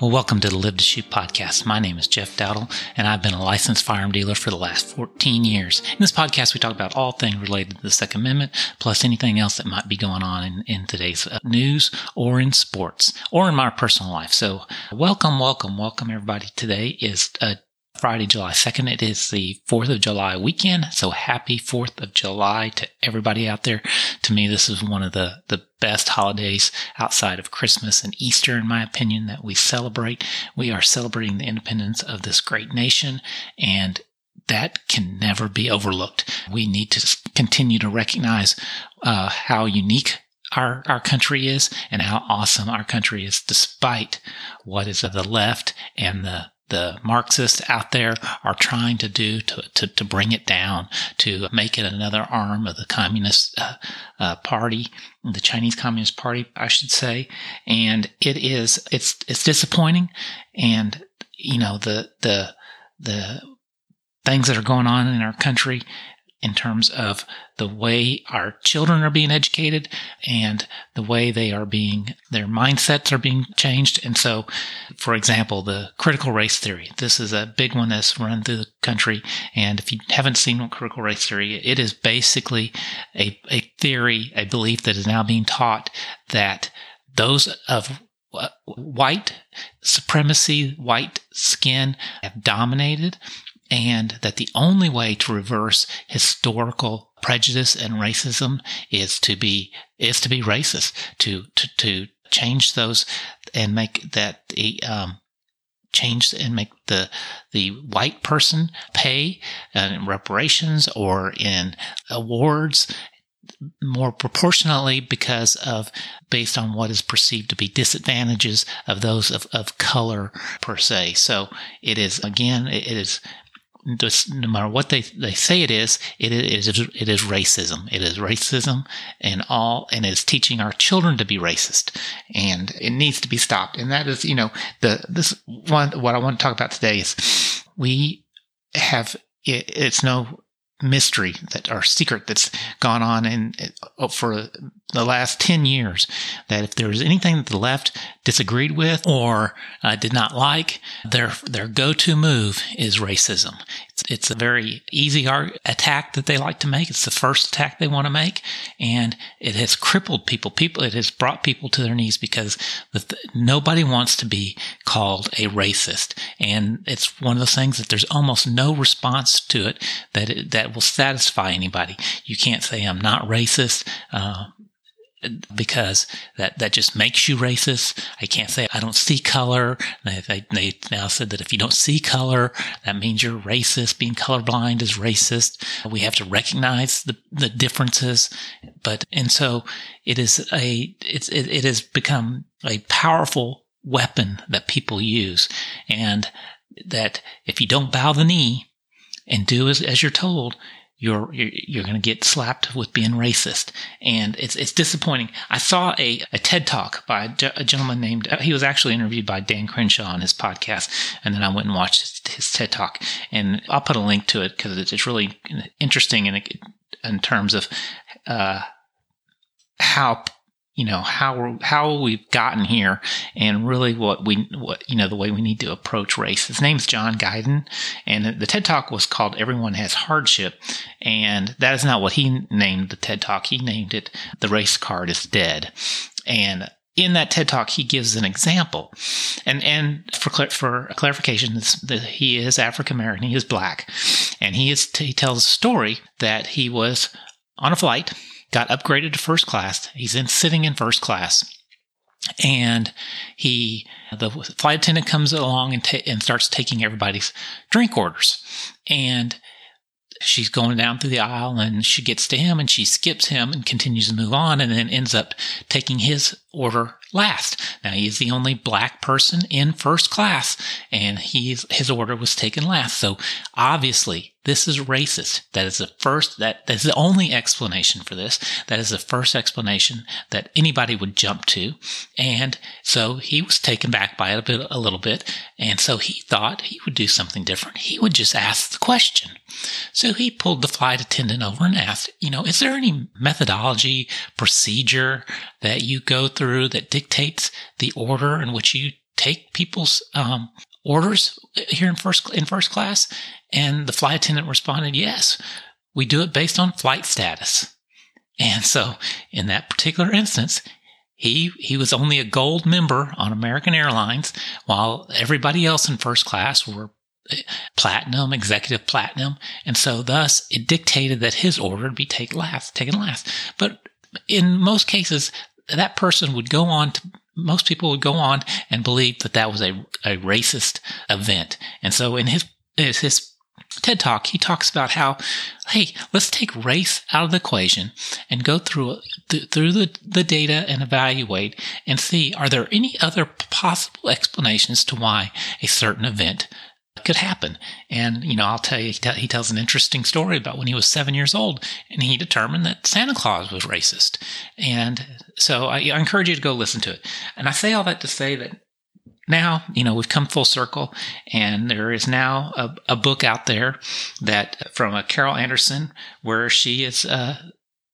Well, welcome to the Live to Shoot podcast. My name is Jeff Dowdle, and I've been a licensed firearm dealer for the last 14 years. In this podcast, we talk about all things related to the Second Amendment, plus anything else that might be going on in, in today's uh, news or in sports or in my personal life. So, welcome, welcome, welcome, everybody. Today is a Friday, July 2nd. It is the 4th of July weekend. So happy 4th of July to everybody out there. To me, this is one of the, the best holidays outside of Christmas and Easter, in my opinion, that we celebrate. We are celebrating the independence of this great nation and that can never be overlooked. We need to continue to recognize uh, how unique our, our country is and how awesome our country is despite what is of the left and the the Marxists out there are trying to do to, to, to bring it down, to make it another arm of the Communist uh, uh, Party, the Chinese Communist Party, I should say. And it is, it's, it's disappointing. And, you know, the, the, the things that are going on in our country in terms of the way our children are being educated and the way they are being, their mindsets are being changed. And so, for example, the critical race theory, this is a big one that's run through the country. And if you haven't seen critical race theory, it is basically a, a theory, a belief that is now being taught that those of uh, white supremacy, white skin have dominated and that the only way to reverse historical prejudice and racism is to be is to be racist to to to change those and make that the um, change and make the the white person pay in reparations or in awards more proportionately because of based on what is perceived to be disadvantages of those of, of color per se. So it is again, it is no matter what they, they say it is, it is it is racism. It is racism and all, and is teaching our children to be racist, and it needs to be stopped. And that is, you know, the this one. What I want to talk about today is we have. It, it's no mystery that our secret that's gone on in uh, for the last 10 years that if there was anything that the left disagreed with or uh, did not like their their go-to move is racism. It's, it's a very easy attack that they like to make. It's the first attack they want to make. And it has crippled people. People it has brought people to their knees because the, nobody wants to be called a racist. And it's one of those things that there's almost no response to it that it, that will satisfy anybody. You can't say i'm not racist uh, because that, that just makes you racist. I can't say I don't see color. They, they, they, now said that if you don't see color, that means you're racist. Being colorblind is racist. We have to recognize the, the differences. But, and so it is a, it's, it, it has become a powerful weapon that people use. And that if you don't bow the knee and do as, as you're told, you're you're, going to get slapped with being racist, and it's it's disappointing. I saw a, a TED talk by a, gentleman named he was actually interviewed by Dan Crenshaw on his podcast, and then I went and watched his, his TED talk, and I'll put a link to it because it's really interesting in in terms of uh, how you know how how we've gotten here and really what we what you know the way we need to approach race. His name's john guydon and the ted talk was called everyone has hardship and that is not what he named the ted talk. He named it the race card is dead. And in that TED talk, he gives an example, and and for for clarification, he is African American, he is black, and he is he tells a story that he was on a flight got upgraded to first class. He's in sitting in first class. And he, the flight attendant comes along and, ta- and starts taking everybody's drink orders. And she's going down through the aisle and she gets to him and she skips him and continues to move on and then ends up taking his order last. Now he is the only black person in first class and he's, his order was taken last. So obviously this is racist. That is the first, that, that is the only explanation for this. That is the first explanation that anybody would jump to. And so he was taken back by it a bit, a little bit. And so he thought he would do something different. He would just ask the question. So he pulled the flight attendant over and asked, you know, is there any methodology, procedure that you go through that dictates the order in which you take people's um, orders here in first in first class? And the flight attendant responded, yes, we do it based on flight status. And so in that particular instance, he, he was only a gold member on American Airlines while everybody else in first class were eh, platinum, executive platinum. And so thus it dictated that his order be taken last, taken last. But in most cases, that person would go on to most people would go on and believe that that was a, a racist event. And so in his, his TED Talk, he talks about how, hey, let's take race out of the equation and go through through the, the data and evaluate and see are there any other possible explanations to why a certain event could happen. And, you know, I'll tell you, he, tells an interesting story about when he was seven years old and he determined that Santa Claus was racist. And so I, I encourage you to go listen to it. And I say all that to say that now, you know, we've come full circle and there is now a, a book out there that from a Carol Anderson where she is uh,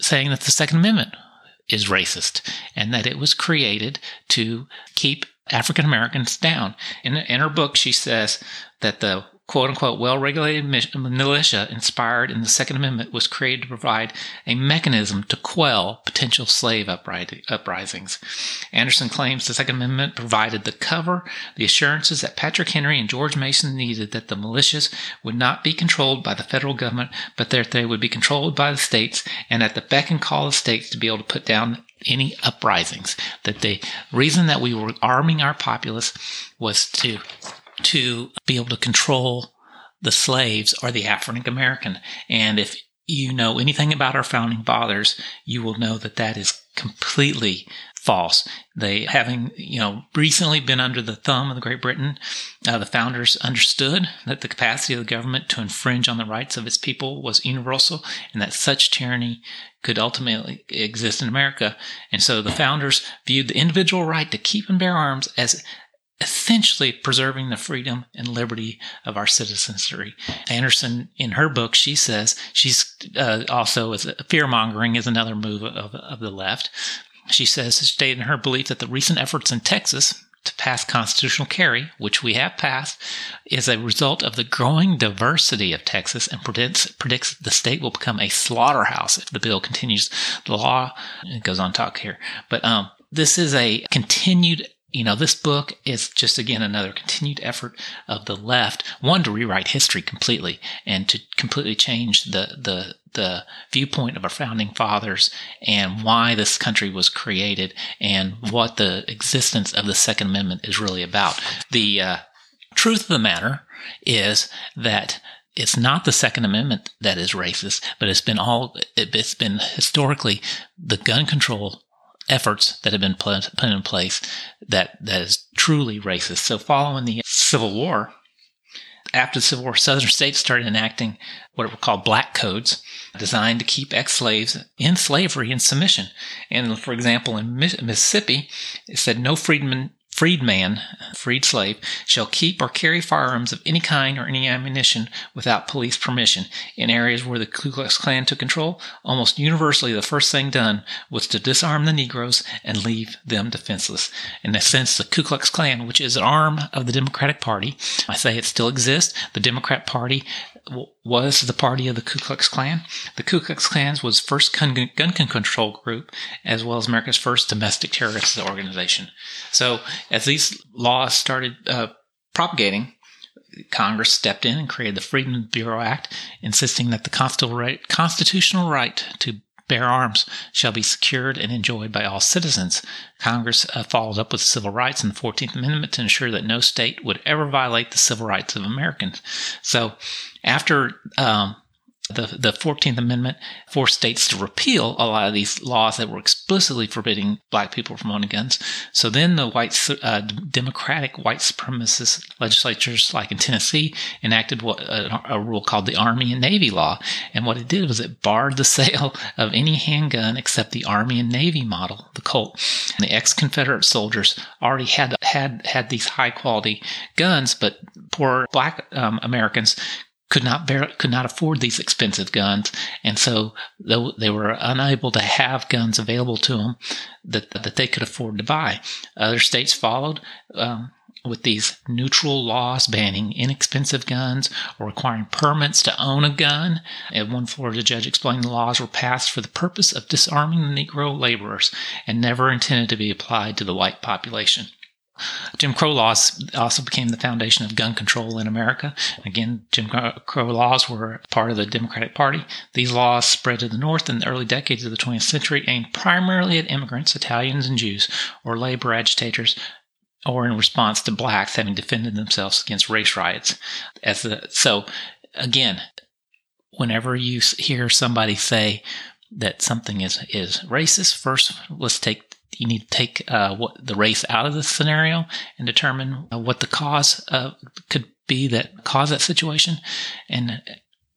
saying that the Second Amendment is racist and that it was created to keep African Americans down. In, in her book, she says that the quote unquote well regulated militia inspired in the Second Amendment was created to provide a mechanism to quell potential slave uprisings. Anderson claims the Second Amendment provided the cover, the assurances that Patrick Henry and George Mason needed that the militias would not be controlled by the federal government, but that they would be controlled by the states and at the beck and call of states to be able to put down any uprisings. That the reason that we were arming our populace was to to be able to control the slaves or the African American. And if you know anything about our founding fathers, you will know that that is completely false. They, having, you know, recently been under the thumb of the Great Britain, uh, the founders understood that the capacity of the government to infringe on the rights of its people was universal and that such tyranny could ultimately exist in America. And so the founders viewed the individual right to keep and bear arms as essentially preserving the freedom and liberty of our citizenry. Anderson, in her book, she says she's uh, also as fear mongering is another move of, of the left. She says, stated in her belief that the recent efforts in Texas to pass constitutional carry, which we have passed, is a result of the growing diversity of Texas and predicts, predicts the state will become a slaughterhouse if the bill continues. The law, it goes on talk here, but um, this is a continued you know, this book is just again another continued effort of the left, one to rewrite history completely and to completely change the the the viewpoint of our founding fathers and why this country was created and what the existence of the Second Amendment is really about. The uh, truth of the matter is that it's not the Second Amendment that is racist, but it's been all it's been historically the gun control efforts that have been put, put in place that, that is truly racist. So following the Civil War, after the Civil War, Southern states started enacting what were called black codes designed to keep ex-slaves in slavery and submission. And for example, in Mississippi, it said no freedman freedman, freed slave, shall keep or carry firearms of any kind or any ammunition without police permission. In areas where the Ku Klux Klan took control, almost universally the first thing done was to disarm the Negroes and leave them defenseless. In a sense, the Ku Klux Klan, which is an arm of the Democratic Party, I say it still exists. The Democrat Party was the party of the Ku Klux Klan. The Ku Klux Klan was first gun, gun control group, as well as America's first domestic terrorist organization. So, as these laws started uh, propagating, Congress stepped in and created the Freedmen Bureau Act, insisting that the constitutional right to bear arms shall be secured and enjoyed by all citizens. Congress uh, followed up with civil rights and the 14th Amendment to ensure that no state would ever violate the civil rights of Americans. So after um, the, the 14th Amendment forced states to repeal a lot of these laws that were explicitly forbidding black people from owning guns. So then the white, uh, Democratic white supremacist legislatures, like in Tennessee, enacted what a, a, rule called the Army and Navy Law. And what it did was it barred the sale of any handgun except the Army and Navy model, the Colt. And the ex-Confederate soldiers already had had had these high quality guns, but poor black um, Americans could not bear, could not afford these expensive guns, and so though they were unable to have guns available to them that that they could afford to buy. Other states followed. Um, with these neutral laws banning inexpensive guns or requiring permits to own a gun. And one Florida judge explained the laws were passed for the purpose of disarming the Negro laborers and never intended to be applied to the white population. Jim Crow laws also became the foundation of gun control in America. Again, Jim Crow laws were part of the Democratic Party. These laws spread to the North in the early decades of the 20th century, aimed primarily at immigrants, Italians, and Jews, or labor agitators or in response to blacks having defended themselves against race riots. As the, so, again, whenever you hear somebody say that something is is racist, first let's take you need to take uh, what the race out of the scenario and determine uh, what the cause uh, could be that caused that situation, and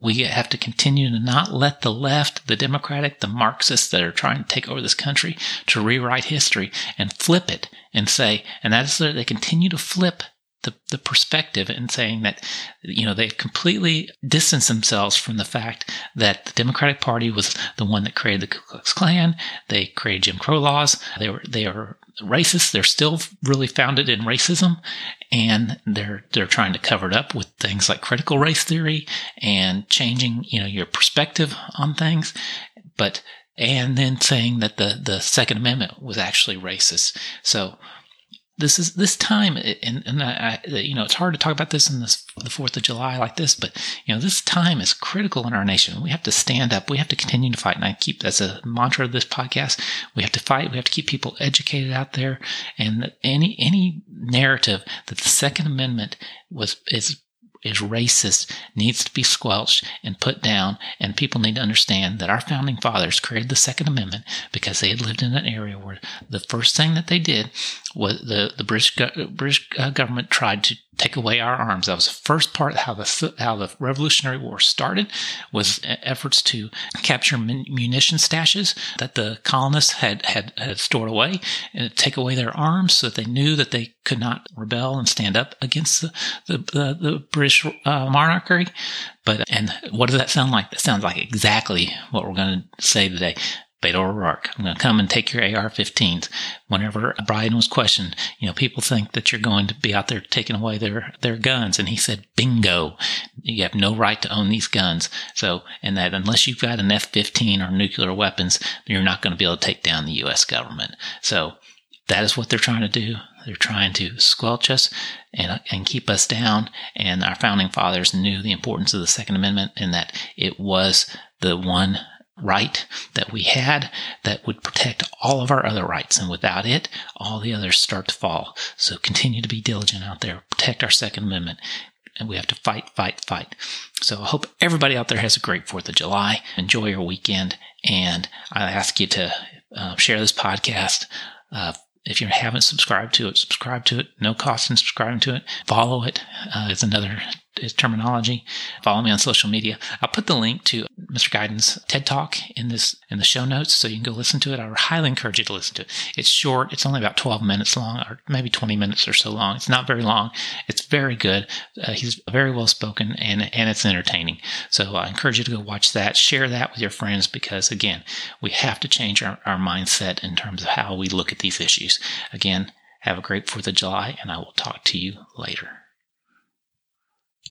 we have to continue to not let the left, the Democratic, the Marxists that are trying to take over this country to rewrite history and flip it and say, and that is that they continue to flip the, the perspective and saying that, you know, they completely distance themselves from the fact that the Democratic Party was the one that created the Ku Klux Klan. They created Jim Crow laws. They were, they are racist. They're still really founded in racism and they're, they're trying to cover it up with things like critical race theory and changing, you know, your perspective on things. But, and then saying that the, the Second Amendment was actually racist. So, this is this time, and, and I, you know, it's hard to talk about this in this, the Fourth of July like this, but you know, this time is critical in our nation. We have to stand up. We have to continue to fight, and I keep that's a mantra of this podcast. We have to fight. We have to keep people educated out there, and any any narrative that the Second Amendment was is is racist needs to be squelched and put down. And people need to understand that our founding fathers created the Second Amendment because they had lived in an area where the first thing that they did was the, the British, British uh, government tried to take away our arms. That was the first part how the how the Revolutionary War started was efforts to capture munition stashes that the colonists had, had, had stored away and take away their arms so that they knew that they could not rebel and stand up against the the, the, the British uh, monarchy. But and what does that sound like? That sounds like exactly what we're going to say today. Beto O'Rourke. I'm going to come and take your AR-15s. Whenever Biden was questioned, you know, people think that you're going to be out there taking away their, their guns. And he said, bingo, you have no right to own these guns. So, and that unless you've got an F-15 or nuclear weapons, you're not going to be able to take down the U.S. government. So that is what they're trying to do. They're trying to squelch us and, and keep us down. And our founding fathers knew the importance of the Second Amendment and that it was the one right that we had that would protect all of our other rights. And without it, all the others start to fall. So continue to be diligent out there, protect our Second Amendment. And we have to fight, fight, fight. So I hope everybody out there has a great 4th of July. Enjoy your weekend. And I ask you to uh, share this podcast. Uh, if you haven't subscribed to it, subscribe to it. No cost in subscribing to it. Follow it. Uh, it's another terminology. Follow me on social media. I'll put the link to Mr. Guydon's TED Talk in this in the show notes, so you can go listen to it. I would highly encourage you to listen to it. It's short. It's only about 12 minutes long, or maybe 20 minutes or so long. It's not very long. It's very good. Uh, he's very well spoken, and and it's entertaining. So I encourage you to go watch that. Share that with your friends because again, we have to change our, our mindset in terms of how we look at these issues. Again, have a great 4th of July, and I will talk to you later.